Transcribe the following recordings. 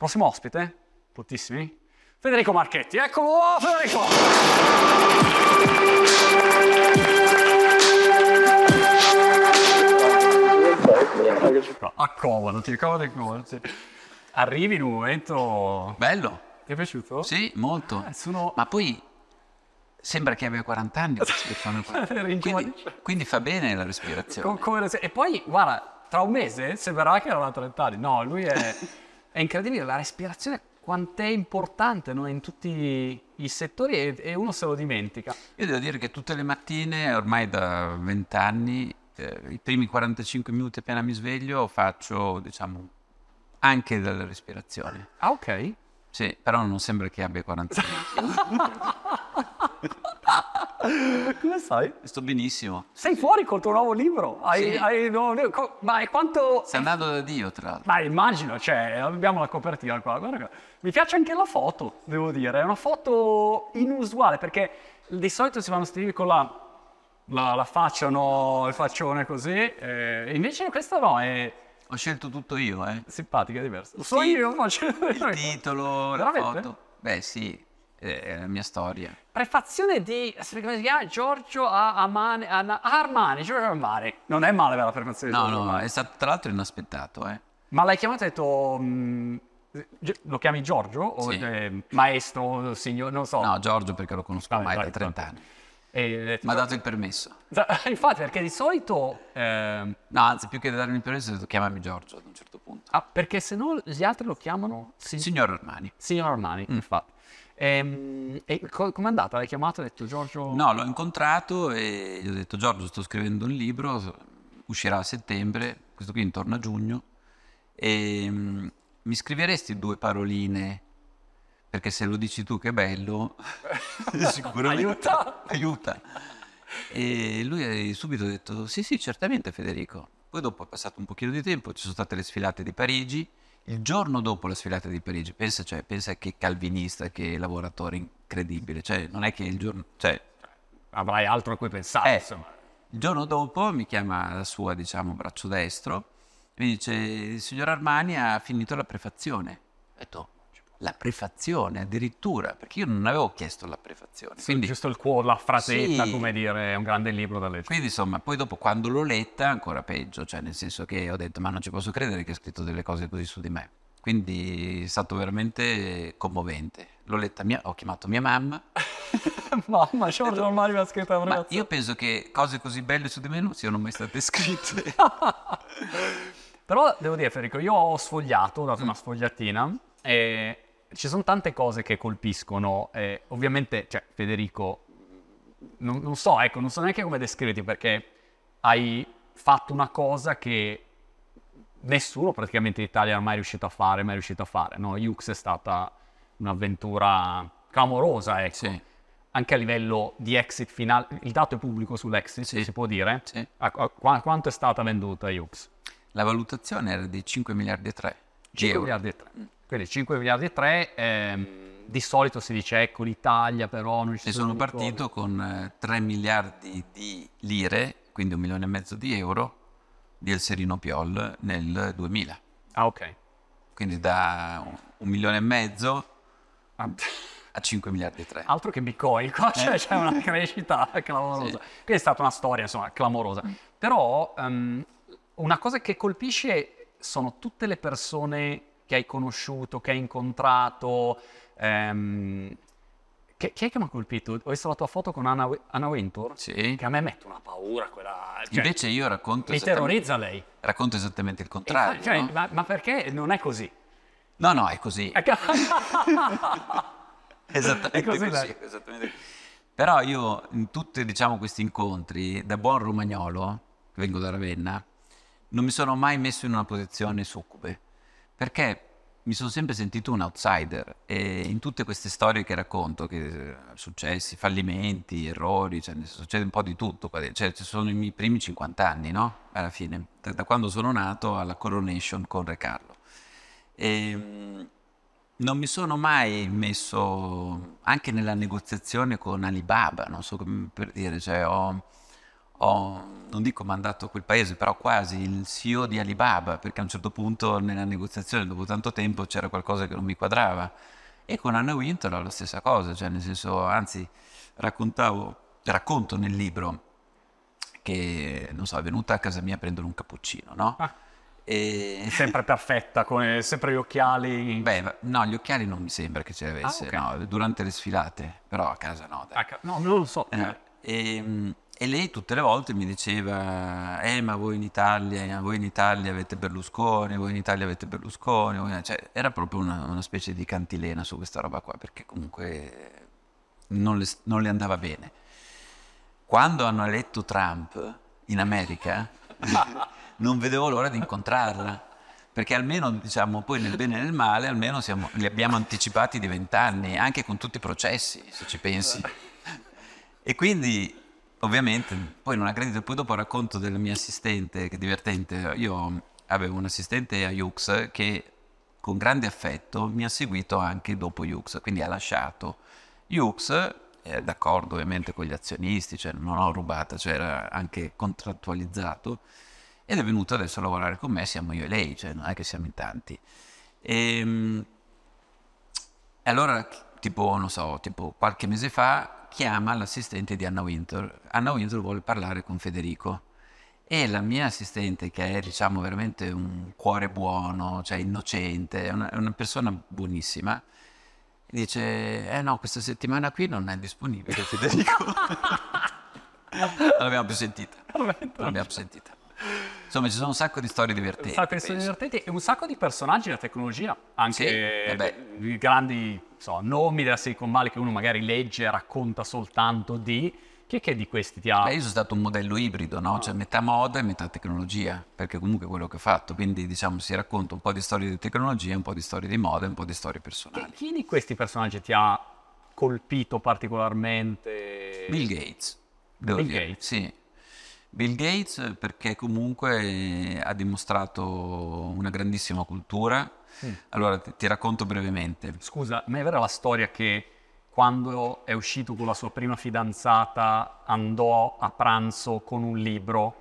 Prossimo ospite, tuttissimi, Federico Marchetti. Eccolo, Federico! Accomodati, accomodati, accomodati. Arrivi in un momento... Bello. Ti è piaciuto? Sì, molto. Eh, sono... Ma poi sembra che abbia 40 anni. quindi, quindi fa bene la respirazione. E poi, guarda, tra un mese sembrerà che aveva 30 anni. No, lui è, è incredibile. La respirazione quant'è importante no? in tutti i settori e, e uno se lo dimentica. Io devo dire che tutte le mattine, ormai da 20 anni, eh, i primi 45 minuti appena mi sveglio faccio, diciamo, anche della respirazione. Ah, ok. Sì, però non sembra che abbia 40 anni. Come sai? Sto benissimo. Sei fuori col tuo nuovo libro. Hai, Sì. hai un nuovo libro. Co- Ma è quanto... Stai andando da Dio, tra l'altro. Ma immagino, cioè, abbiamo la copertina qua. Guarda, qua. Mi piace anche la foto, devo dire. È una foto inusuale perché di solito si fanno sti libri con la, la, la faccia, no, il faccione così. eh, invece questa no, è Ho scelto tutto io, eh. simpatica, diversa. Sì. io, faccio... Il titolo, la Veramente? foto. Beh, sì, è la mia storia. Prefazione di, come si chiama? Giorgio A- Amane, Armani, Giorgio Armani. Non è male la prefazione di No, no, è stato tra l'altro inaspettato, eh. Ma l'hai chiamato e hai detto... mm, Gi- lo chiami Giorgio? O Sì. eh, maestro, signor, non so. No, Giorgio perché lo conosco ormai da dai, 30 vabbè. anni. Mi ha dato il permesso. Infatti, perché di solito... ehm, No, anzi, più che darmi il permesso, ho detto chiamami Giorgio ad un certo punto. ah, perché se no gli altri lo chiamano si- Signor Armani. signor Armani, infatti. Ehm, e co- com'è andata? L'hai chiamato e hai detto Giorgio... No, l'ho incontrato e gli ho detto Giorgio, sto scrivendo un libro, uscirà a settembre, questo qui intorno a giugno, e mm, mi scriveresti due paroline? Perché se lo dici tu che è bello, sicuramente Aiuta. aiuta. E lui ha subito detto sì, sì, certamente Federico. Poi dopo è passato un pochino di tempo, ci sono state le sfilate di Parigi. Il giorno dopo la sfilata di Parigi, pensa, cioè, pensa che calvinista, che lavoratore incredibile. Cioè, non è che il giorno... Cioè, Avrai altro a cui pensare, eh, insomma. il giorno dopo mi chiama la sua, diciamo, braccio destro e mi dice, il signor Armani ha finito la prefazione. Ho detto, la prefazione addirittura, perché io non avevo chiesto la prefazione. Quindi, Giusto il cuore, la frasetta, Sì. come dire, è un grande libro da leggere. quindi, insomma, poi dopo quando l'ho letta ancora peggio, cioè nel senso che ho detto, ma non ci posso credere che ha scritto delle cose così su di me. Quindi è stato veramente commovente. L'ho letta, mia, ho chiamato mia mamma, Mamma, Giorgio Armani mi ha scritto ma ragazza. io penso che cose così belle su di me non siano mai state scritte. Però devo dire, Federico, io ho sfogliato, ho Mm. dato una sfogliatina e ci sono tante cose che colpiscono. e ovviamente, cioè, Federico, non, non so, ecco, non so neanche come descriverti perché hai fatto una cosa che nessuno praticamente in Italia è mai riuscito a fare, mai riuscito a fare. No, Yux è stata un'avventura clamorosa, ecco. Sì. Anche a livello di exit finale, il dato è pubblico sull'exit, Sì. si può dire? Sì. A- a- qua- quanto è stata venduta Yux? La valutazione era di 5 miliardi e 3 di 5 euro. miliardi e 3. Quindi 5 miliardi e 3, ehm, di solito si dice ecco l'Italia però non ci E sono sono partito con eh, 3 miliardi di lire, quindi un milione e mezzo di euro, di El Serino Piol nel 2000. Ah ok. Quindi da un- milione e mezzo Ah, a 5 miliardi e 3. Altro che Bitcoin, qua c'è, c'è una crescita clamorosa. Sì. Quindi è stata una storia insomma clamorosa. Però ehm, una cosa che colpisce sono tutte le persone che hai conosciuto, che hai incontrato. ehm, che, chi è che mi ha colpito? Ho visto la tua foto con Anna, Anna Wintour, Sì. che a me mette una paura quella... cioè, Invece io racconto mi terrorizza lei. racconto esattamente il contrario. fa- cioè, no? ma, ma perché non è così? no, no, è così. Esattamente È così, così. esattamente così. Però io in tutti diciamo, questi incontri, da buon romagnolo, vengo da Ravenna, non mi sono mai messo in una posizione succube, perché mi sono sempre sentito un outsider e in tutte queste storie che racconto, che eh, successi, fallimenti, errori, cioè, succede un po' di tutto, cioè ci sono i miei primi 50 anni, no? Alla fine, da, quando sono nato alla coronation con Re Carlo. E, mm, non mi sono mai messo anche nella negoziazione con Alibaba, non so come per dire, cioè ho, ho, non dico mandato a quel paese, però quasi il CEO di Alibaba, perché a un certo punto nella negoziazione, dopo tanto tempo, c'era qualcosa che non mi quadrava. E con Anna Winter la stessa cosa, cioè nel senso, anzi, raccontavo, racconto nel libro che, non so, è venuta a casa mia a prendere un cappuccino, no? Ah. E... Sempre perfetta, con sempre gli occhiali. Beh, no, gli occhiali non mi sembra che ce li avesse, Ah, ok. no, durante le sfilate, però a casa no, dai. Ah, ca- No, non lo so. Eh, e, e lei tutte le volte mi diceva, eh ma voi in Italia, voi in Italia avete Berlusconi, voi in Italia avete Berlusconi, voi-" cioè, era proprio una, una specie di cantilena su questa roba qua, perché comunque non le, non le andava bene. Quando hanno eletto Trump in America, non vedevo l'ora di incontrarla. Perché almeno, diciamo, poi nel bene e nel male, almeno siamo- li abbiamo anticipati di vent'anni, anche con tutti i processi, se ci pensi. E quindi, ovviamente, poi non ha credito, poi dopo racconto della mia assistente, che è divertente, io avevo un assistente a Yux che con grande affetto mi ha seguito anche dopo Yux, quindi ha lasciato Yux, è d'accordo ovviamente con gli azionisti, cioè non ho rubata, cioè era anche contrattualizzato, ed è venuto adesso a lavorare con me, siamo io e lei, cioè non è che siamo in tanti. E, e allora, tipo, non so, tipo qualche mese fa, chiama l'assistente di Anna Winter. Anna Winter vuole parlare con Federico. E la mia assistente, che è, diciamo, veramente un cuore buono, cioè innocente, è una, una persona buonissima, dice, eh no, questa settimana qui non è disponibile Federico. non l'abbiamo più sentita. Non l'abbiamo più sentita. Insomma, ci sono un sacco di storie divertenti. Un sacco di storie divertenti e un sacco di personaggi della tecnologia, anche Sì, eh grandi so, nomi della Silicon Valley che uno magari legge e racconta soltanto di... Chi è che di questi ti ha... Beh, io sono stato un modello ibrido, no? Cioè metà moda e metà tecnologia, perché comunque è quello che ho fatto. Quindi, diciamo, si racconta un po' di storie di tecnologia, un po' di storie di moda e un po' di storie personali. chi di questi personaggi ti ha colpito particolarmente? Bill Gates, devo Bill dire. Gates. Sì. Bill Gates perché comunque ha dimostrato una grandissima cultura. Mm. Allora, ti, ti racconto brevemente. Scusa, ma è vera la storia che quando è uscito con la sua prima fidanzata andò a pranzo con un libro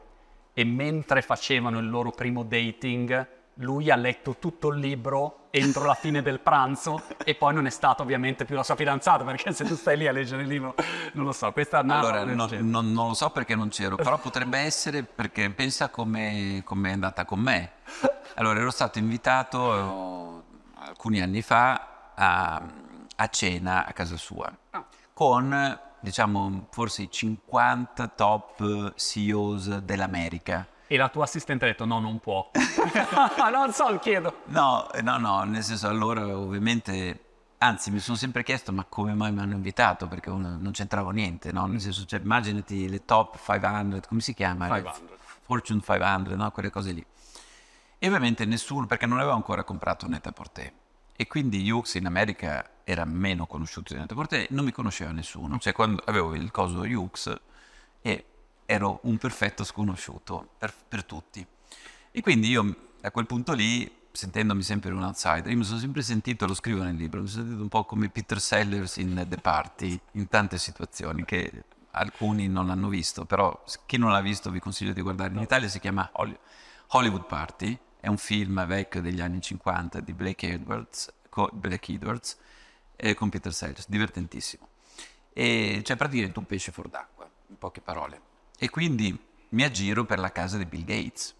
e mentre facevano il loro primo dating lui ha letto tutto il libro entro la fine del pranzo e poi non è stata ovviamente più la sua fidanzata perché se tu stai lì a leggere il libro non lo so, questa una Allora, no- non, non lo so perché non c'ero, però potrebbe essere perché pensa come è andata con me. Allora, ero stato invitato eh, alcuni anni fa a, a cena a casa sua Ah. con, diciamo, forse i 50 top CEOs dell'America. E la tua assistente ha detto no, non può. non so, chiedo. No, no, no, nel senso allora ovviamente, anzi mi sono sempre chiesto ma come mai mi hanno invitato perché uno- non c'entravo niente, no? Nel senso, cioè, immaginati le top 500, come si chiama? Le 500. Fortune 500, no? Quelle cose lì. E ovviamente nessuno, perché non avevo ancora comprato Net-a-Porter. E quindi Hughes in America era meno conosciuto di Net-a-Porter, non mi conosceva nessuno. Cioè quando avevo il coso Hughes e ero un perfetto sconosciuto per, per tutti. E quindi io a quel punto lì, sentendomi sempre un outsider, io mi sono sempre sentito, lo scrivo nel libro, mi sono sentito un po' come Peter Sellers in The Party, in tante situazioni che alcuni non l'hanno visto, però chi non l'ha visto vi consiglio di guardare. In Italia si chiama Holly- Hollywood Party, è un film vecchio degli anni 50 di Blake Edwards, co- Blake Edwards eh, con Peter Sellers, divertentissimo. E cioè praticamente un pesce fuor d'acqua, in poche parole. E quindi mi aggiro per la casa di Bill Gates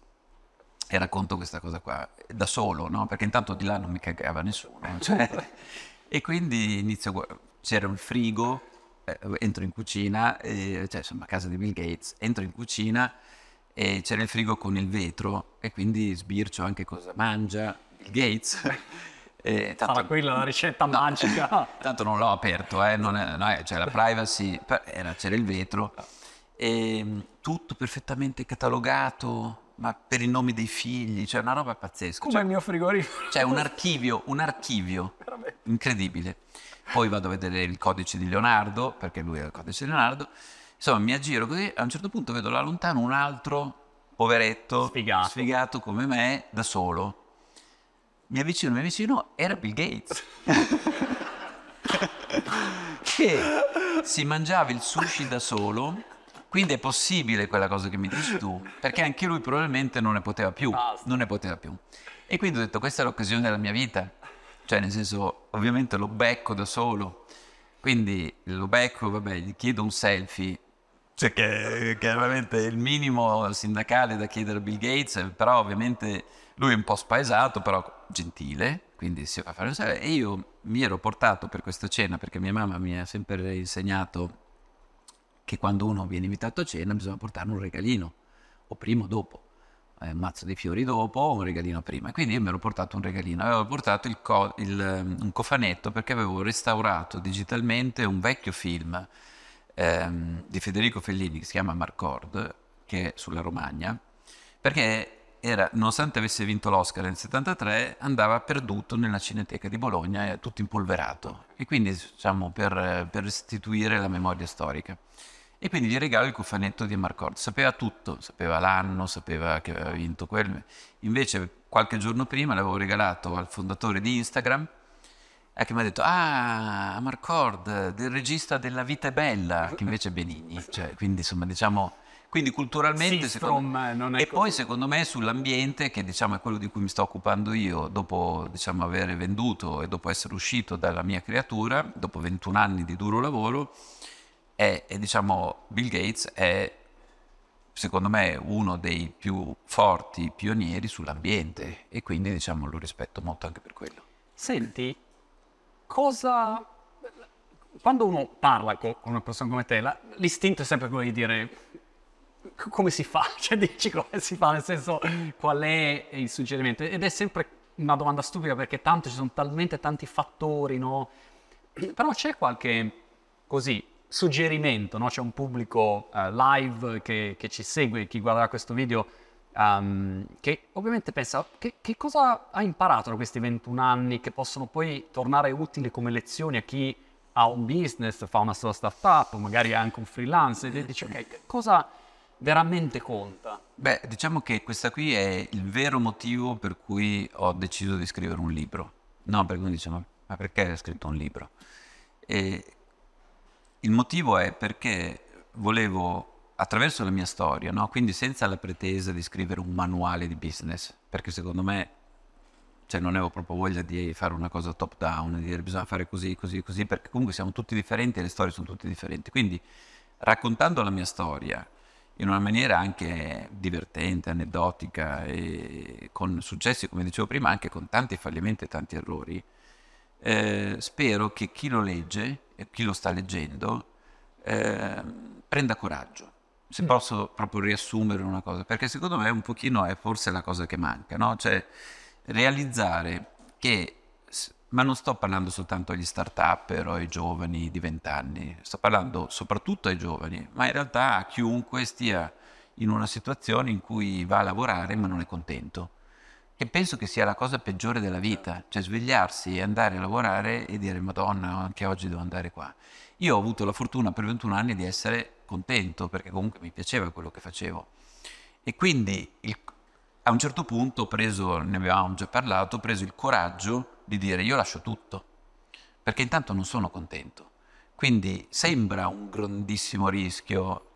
e racconto questa cosa qua da solo, no? Perché intanto di là non mi cagava nessuno. cioè. e quindi inizio c'era un frigo, eh, entro in cucina, e, cioè insomma casa di Bill Gates, entro in cucina e c'era il frigo con il vetro e quindi sbircio anche cosa mangia Bill Gates. E tanto- Sarà quella la ricetta No, magica. Tanto non l'ho aperto, eh, non è- no, eh, c'è la privacy, era- c'era il vetro, e mh, tutto perfettamente catalogato, ma per i nomi dei figli, cioè una roba pazzesca. Come Cioè, il mio frigorifero. c'è un archivio, un archivio incredibile. Poi vado a vedere il codice di Leonardo, perché lui è il codice di Leonardo. Insomma, mi aggiro così, a un certo punto vedo là lontano un altro poveretto, Sfigato. sfigato come me, da solo. Mi avvicino, mi avvicino, era Bill Gates. che si mangiava il sushi da solo Quindi è possibile quella cosa che mi dici tu, perché anche lui probabilmente non ne poteva più, Basta. non ne poteva più. E quindi ho detto questa è l'occasione della mia vita, cioè nel senso ovviamente lo becco da solo, quindi lo becco, vabbè, gli chiedo un selfie, cioè che, che è veramente il minimo sindacale da chiedere a Bill Gates, però ovviamente lui è un po' spaesato, però gentile, quindi si fa fare un selfie. E io mi ero portato per questa cena, perché mia mamma mi ha sempre insegnato che quando uno viene invitato a cena bisogna portare un regalino, o prima o dopo. Eh, un mazzo di fiori dopo o un regalino prima. Quindi io mi ero portato un regalino. Avevo portato il co- il, um, un cofanetto perché avevo restaurato digitalmente un vecchio film ehm, di Federico Fellini che si chiama Marcord, che è sulla Romagna, perché era, nonostante avesse vinto l'Oscar nel 73, andava perduto nella Cineteca di Bologna, e tutto impolverato. E quindi, diciamo, per, per restituire la memoria storica. E quindi gli regalo il cofanetto di Marcord. Sapeva tutto, sapeva l'anno, sapeva che aveva vinto quello. Invece, qualche giorno prima l'avevo regalato al fondatore di Instagram, e che mi ha detto, ah, Marcord, del regista della Vita è Bella, che invece è Benigni. Cioè, quindi, insomma, diciamo... Quindi culturalmente... Sistrom, secondo- non è e così. poi secondo me sull'ambiente, che diciamo è quello di cui mi sto occupando io, dopo diciamo, aver venduto e dopo essere uscito dalla mia creatura, dopo 21 anni di duro lavoro, è, è, diciamo, Bill Gates è secondo me uno dei più forti pionieri sull'ambiente e quindi diciamo lo rispetto molto anche per quello. Senti, cosa... Quando uno parla co- con una persona come te, l'istinto è sempre quello di dire "C- come si fa? Cioè dici come si fa, nel senso qual è il suggerimento? Ed è sempre una domanda stupida perché tanto ci sono talmente tanti fattori, no? Però c'è qualche, così, suggerimento, no? C'è un pubblico eh, live che, che ci segue, chi guarderà questo video, ehm, che ovviamente pensa, che, che cosa ha imparato da questi 21 anni che possono poi tornare utili come lezioni a chi ha un business, fa una sua startup, magari anche un freelance, e dice, ok, cosa veramente conta? Beh, diciamo che questa qui è il vero motivo per cui ho deciso di scrivere un libro. No, perché uno dice, ma perché hai scritto un libro? E il motivo è perché volevo, attraverso la mia storia, no? quindi senza la pretesa di scrivere un manuale di business, perché secondo me cioè non avevo proprio voglia di fare una cosa top down, di dire bisogna fare così, così, così, perché comunque siamo tutti differenti e le storie sono tutte differenti. Quindi raccontando la mia storia in una maniera anche divertente, aneddotica e con successi, come dicevo prima, anche con tanti fallimenti e tanti errori, eh, spero che chi lo legge e chi lo sta leggendo eh, prenda coraggio. Se posso proprio riassumere una cosa, perché secondo me un pochino è forse la cosa che manca, no? Cioè realizzare che, ma non sto parlando soltanto agli start-up o ai giovani di 20 anni, sto parlando soprattutto ai giovani, ma in realtà a chiunque stia in una situazione in cui va a lavorare ma non è contento. Che penso che sia la cosa peggiore della vita, cioè svegliarsi e andare a lavorare e dire Madonna, anche oggi devo andare qua. Io ho avuto la fortuna per 21 anni di essere contento perché comunque mi piaceva quello che facevo. E quindi il- a un certo punto ho preso, ne avevamo già parlato, ho preso il coraggio di dire io lascio tutto, perché intanto non sono contento. Quindi sembra un grandissimo rischio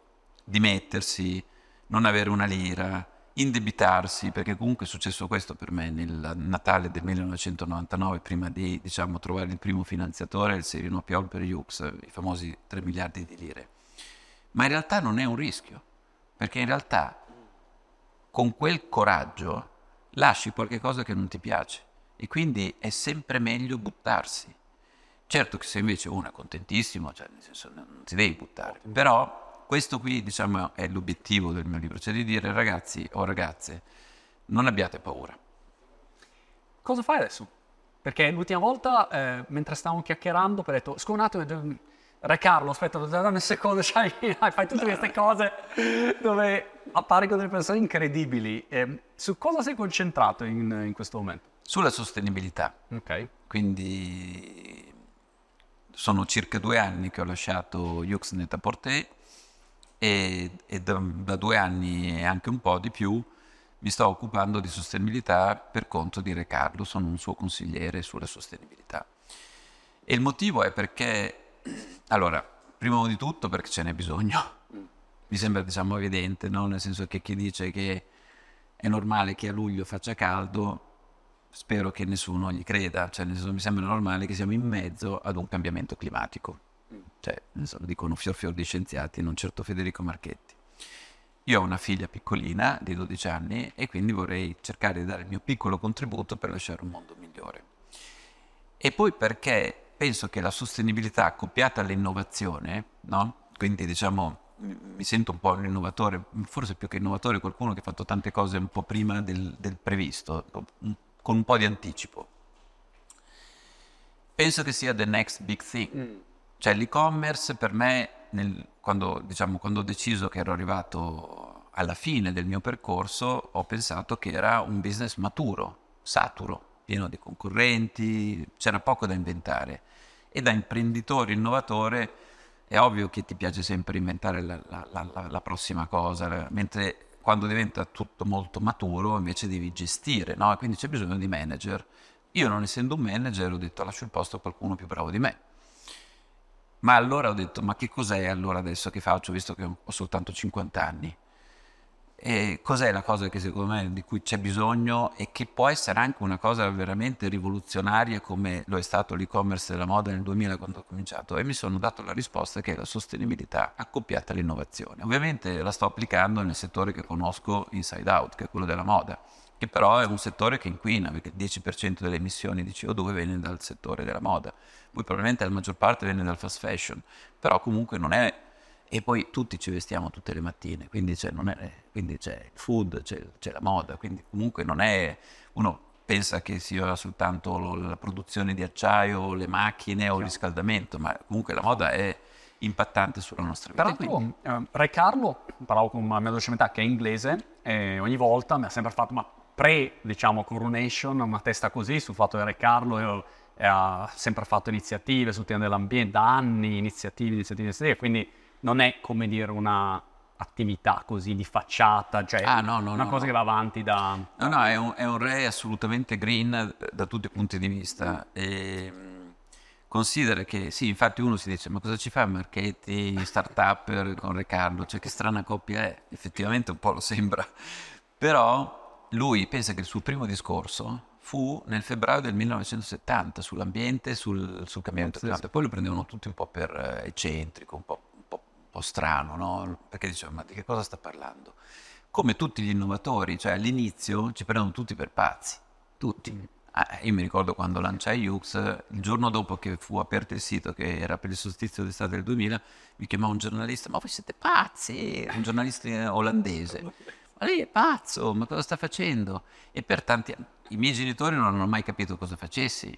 dimettersi, non avere una lira, indebitarsi, perché comunque è successo questo per me nel Natale del 1999, prima di diciamo, trovare il primo finanziatore, il Serino Piol per Jux, i famosi 3 miliardi di lire. Ma in realtà non è un rischio, perché in realtà con quel coraggio lasci qualcosa che non ti piace e quindi è sempre meglio buttarsi. Certo che se invece uno è contentissimo, cioè nel senso non ti devi buttare, però questo qui diciamo è l'obiettivo del mio libro, cioè di dire ragazzi o ragazze non abbiate paura. Cosa fai adesso? Perché l'ultima volta, eh, mentre stavamo chiacchierando, ho detto, scusa un attimo, Re Carlo, aspetta, dammi un secondo, c'hai- fai tutte queste cose dove appari con delle persone incredibili. Eh, su cosa sei concentrato in, in questo momento? Sulla sostenibilità, Ok. quindi sono circa due anni che ho lasciato Yuxnet a Porté e, e da, da due anni e anche un po' di più mi sto occupando di sostenibilità per conto di Re Carlo, sono un suo consigliere sulla sostenibilità. E il motivo è perché, allora, prima di tutto perché ce n'è bisogno. mi sembra diciamo evidente, no? nel senso che chi dice che è normale che a luglio faccia caldo, spero che nessuno gli creda, cioè nel senso, mi sembra normale che siamo in mezzo ad un cambiamento climatico, cioè, so, lo dicono fior fior di scienziati, non certo Federico Marchetti. Io ho una figlia piccolina di 12 anni e quindi vorrei cercare di dare il mio piccolo contributo per lasciare un mondo migliore. E poi perché penso che la sostenibilità accoppiata all'innovazione, no? quindi diciamo mi sento un po' un innovatore, forse più che innovatore qualcuno che ha fatto tante cose un po' prima del, del previsto, con un po' di anticipo. Penso che sia the next big thing. Mm. Cioè l'e-commerce per me nel, quando, diciamo, quando ho deciso che ero arrivato alla fine del mio percorso, ho pensato che era un business maturo, saturo, pieno di concorrenti, c'era poco da inventare. E da imprenditore innovatore è ovvio che ti piace sempre inventare la, la, la, la prossima cosa, mentre quando diventa tutto molto maturo invece devi gestire, no? quindi c'è bisogno di manager. Io non essendo un manager ho detto lascio il posto a qualcuno più bravo di me ma allora ho detto, ma che cos'è allora adesso che faccio, visto che ho soltanto 50 anni? E cos'è la cosa che secondo me di cui c'è bisogno e che può essere anche una cosa veramente rivoluzionaria come lo è stato l'e-commerce della moda nel 2000 quando ho cominciato? E mi sono dato la risposta che è la sostenibilità accoppiata all'innovazione. Ovviamente la sto applicando nel settore che conosco inside out, che è quello della moda che però è un settore che inquina, perché il 10% delle emissioni di CO2 viene dal settore della moda, poi probabilmente la maggior parte viene dal fast fashion, però comunque non è... E poi tutti ci vestiamo tutte le mattine, quindi c'è, è, quindi c'è il food, c'è, c'è, la moda, quindi comunque non è... Uno pensa che sia soltanto la produzione di acciaio, le macchine o il riscaldamento, ma comunque la moda è impattante sulla nostra vita. Però tu, eh, Re Carlo, parlavo con una mia dolce metà che è inglese, e ogni volta mi ha sempre fatto, ma pre, diciamo, Coronation, una testa così sul fatto che Re Carlo ha sempre fatto iniziative sul tema dell'ambiente, da anni iniziative, iniziative, iniziative, quindi non è come dire una attività così di facciata, cioè ah, no, no, una no, cosa che va avanti da... No, no, è un, è un, re assolutamente green da tutti i punti di vista. E, considera che, sì, infatti uno si dice, ma cosa ci fa Marchetti, start-up con Riccardo? Cioè che strana coppia è? Effettivamente un po' lo sembra. Però lui pensa che il suo primo discorso fu nel febbraio del 1970 sull'ambiente, sul, sul cambiamento climatico. Poi lo prendevano tutti un po' per eh, eccentrico, un po', un strano, no? Perché dicevano, ma di che cosa sta parlando? Come tutti gli innovatori, cioè all'inizio ci prendevano tutti per pazzi, tutti. Mm. Ah, io mi ricordo quando lanciai Ux, il giorno dopo che fu aperto il sito, che era per il solstizio d'estate del 2000, mi chiamò un giornalista, ma voi siete pazzi, un giornalista olandese ma lei è pazzo, ma cosa sta facendo? E per tanti anni i miei genitori non hanno mai capito cosa facessi.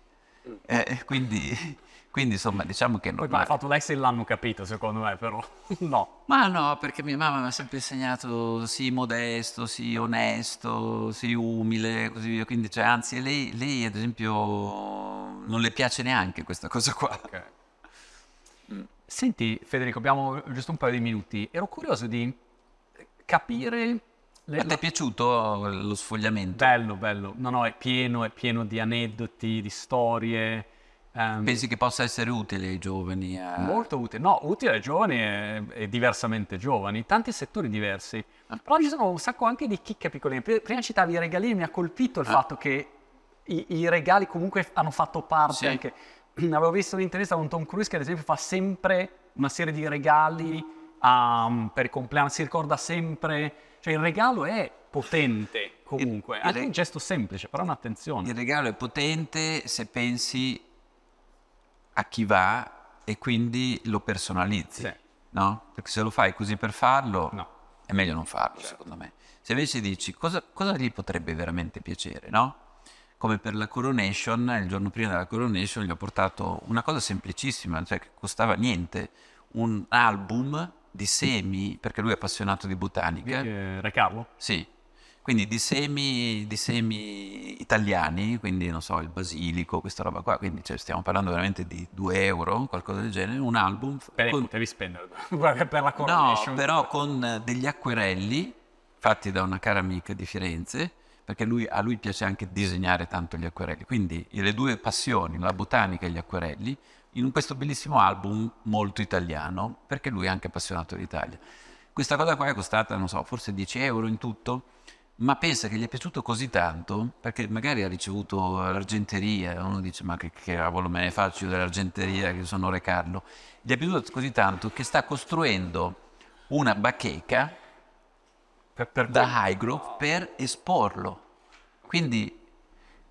Eh, quindi, quindi, insomma, diciamo che... Poi come ha fatto lei se l'hanno capito, secondo me, però no. Ma no, perché mia mamma mi ha sempre insegnato sii modesto, sii onesto, sii umile, così via. Quindi, cioè, anzi, lei, lei, ad esempio, non le piace neanche questa cosa qua. Okay. Senti, Federico, abbiamo giusto un paio di minuti. Ero curioso di capire le... ti è piaciuto lo sfogliamento? Bello, bello. No, no, è pieno, è pieno di aneddoti, di storie. Um, Pensi che possa essere utile ai giovani? A... Molto utile. No, utile ai giovani e, e diversamente giovani. Tanti settori diversi. Ah. Però ci sono un sacco anche di chicche piccoline. Prima citavi i regalini, mi ha colpito il ah. fatto che i, i, regali comunque hanno fatto parte sì. anche... Avevo visto un'intervista con Tom Cruise che ad esempio fa sempre una serie di regali um, per il compleanno, si ricorda sempre cioè il regalo è potente comunque, è un gesto semplice, però un'attenzione. Il regalo è potente se pensi a chi va e quindi lo personalizzi, sì. no? Perché se lo fai così per farlo, no. è meglio non farlo, certo. secondo me. Se invece dici cosa, cosa gli potrebbe veramente piacere, no? Come per la coronation, il giorno prima della coronation gli ho portato una cosa semplicissima, cioè che costava niente, un album di semi, perché lui è appassionato di botanica. Eh, Re Carlo? Sì, quindi di semi, di semi, italiani, quindi non so, il basilico, questa roba qua, quindi cioè, stiamo parlando veramente di 2 euro, qualcosa del genere, un album. Per, con... Potevi spendere per la coronation. No, però con degli acquerelli fatti da una cara amica di Firenze, perché lui, a lui piace anche disegnare tanto gli acquerelli, quindi le due passioni, la botanica e gli acquerelli, in questo bellissimo album molto italiano, perché lui è anche appassionato d'Italia. Questa cosa qua è costata, non so, forse 10 euro in tutto, ma pensa che gli è piaciuto così tanto, perché magari ha ricevuto l'argenteria, e uno dice ma che, cavolo me ne faccio io dell'argenteria che sono Re Carlo, gli è piaciuto così tanto che sta costruendo una bacheca Per, per da cui- high growth per esporlo. Quindi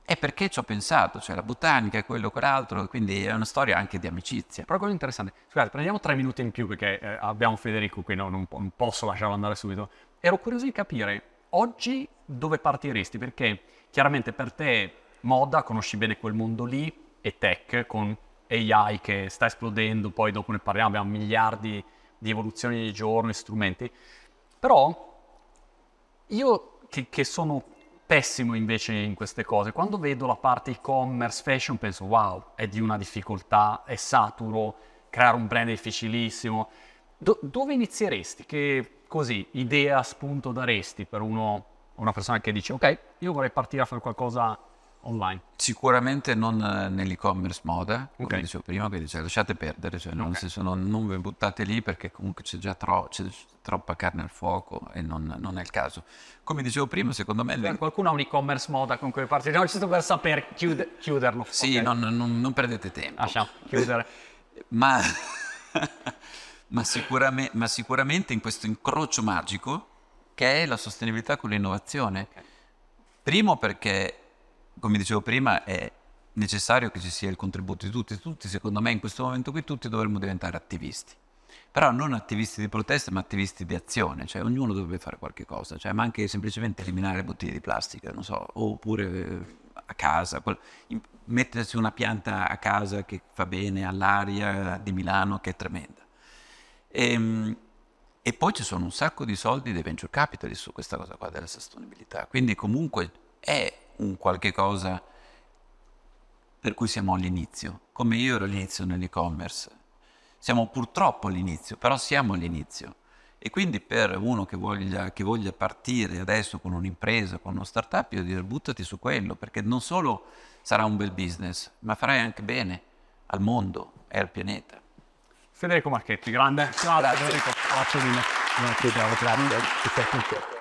è perché ci ho pensato, cioè la botanica quello, quell'altro, quindi è una storia anche di amicizia. Però quello interessante. Scusate, prendiamo tre minuti in più perché eh, abbiamo Federico qui, no, non, non posso lasciarlo andare subito. Ero curioso di capire oggi dove partiresti, perché chiaramente per te moda, conosci bene quel mondo lì, e tech con AI che sta esplodendo, poi dopo ne parliamo, abbiamo miliardi di evoluzioni di giorno strumenti. Però io che, che sono pessimo invece in queste cose, quando vedo la parte e-commerce, fashion, penso wow, è di una difficoltà, è saturo, creare un brand è difficilissimo. Do- dove inizieresti? Che così, idea, spunto daresti per uno, una persona che dice ok, io vorrei partire a fare qualcosa online? Sicuramente non eh, nell'e-commerce moda, come Ok. dicevo prima, quindi cioè, lasciate perdere, cioè, nel Ok. senso non, non vi buttate lì perché comunque c'è già tro- c'è troppa carne al fuoco e non, non è il caso. Come dicevo prima, secondo me... le- Eh, Qualcuno ha un e-commerce moda con cui partire? No, giusto per sapere, chiude- chiuderlo. Sì, Ok. non, non- non perdete tempo. Lasciamo chiudere. Ma, ma, sicurame- ma sicuramente in questo incrocio magico che è la sostenibilità con l'innovazione. Primo perché, come dicevo prima, è necessario che ci sia il contributo di tutti. Tutti, secondo me, in questo momento qui, tutti dovremmo diventare attivisti. Però non attivisti di protesta, ma attivisti di azione, cioè ognuno dovrebbe fare qualche cosa, cioè, ma anche semplicemente eliminare bottiglie di plastica, non so, oppure eh, a casa, mettersi una pianta a casa che fa bene all'aria di Milano, che è tremenda. Ehm, E, poi ci sono un sacco di soldi dei venture capitalist su questa cosa qua della sostenibilità, quindi comunque è un qualche cosa per cui siamo all'inizio, come io ero all'inizio nell'e-commerce. Siamo purtroppo all'inizio, però siamo all'inizio. E quindi per uno che voglia, che voglia partire adesso con un'impresa, con uno startup, io direi buttati su quello, perché non solo sarà un bel business, ma farai anche bene al mondo e al pianeta. Federico Marchetti, grande. Grazie, Federico. Grazie mille. Grazie, ciao, grazie.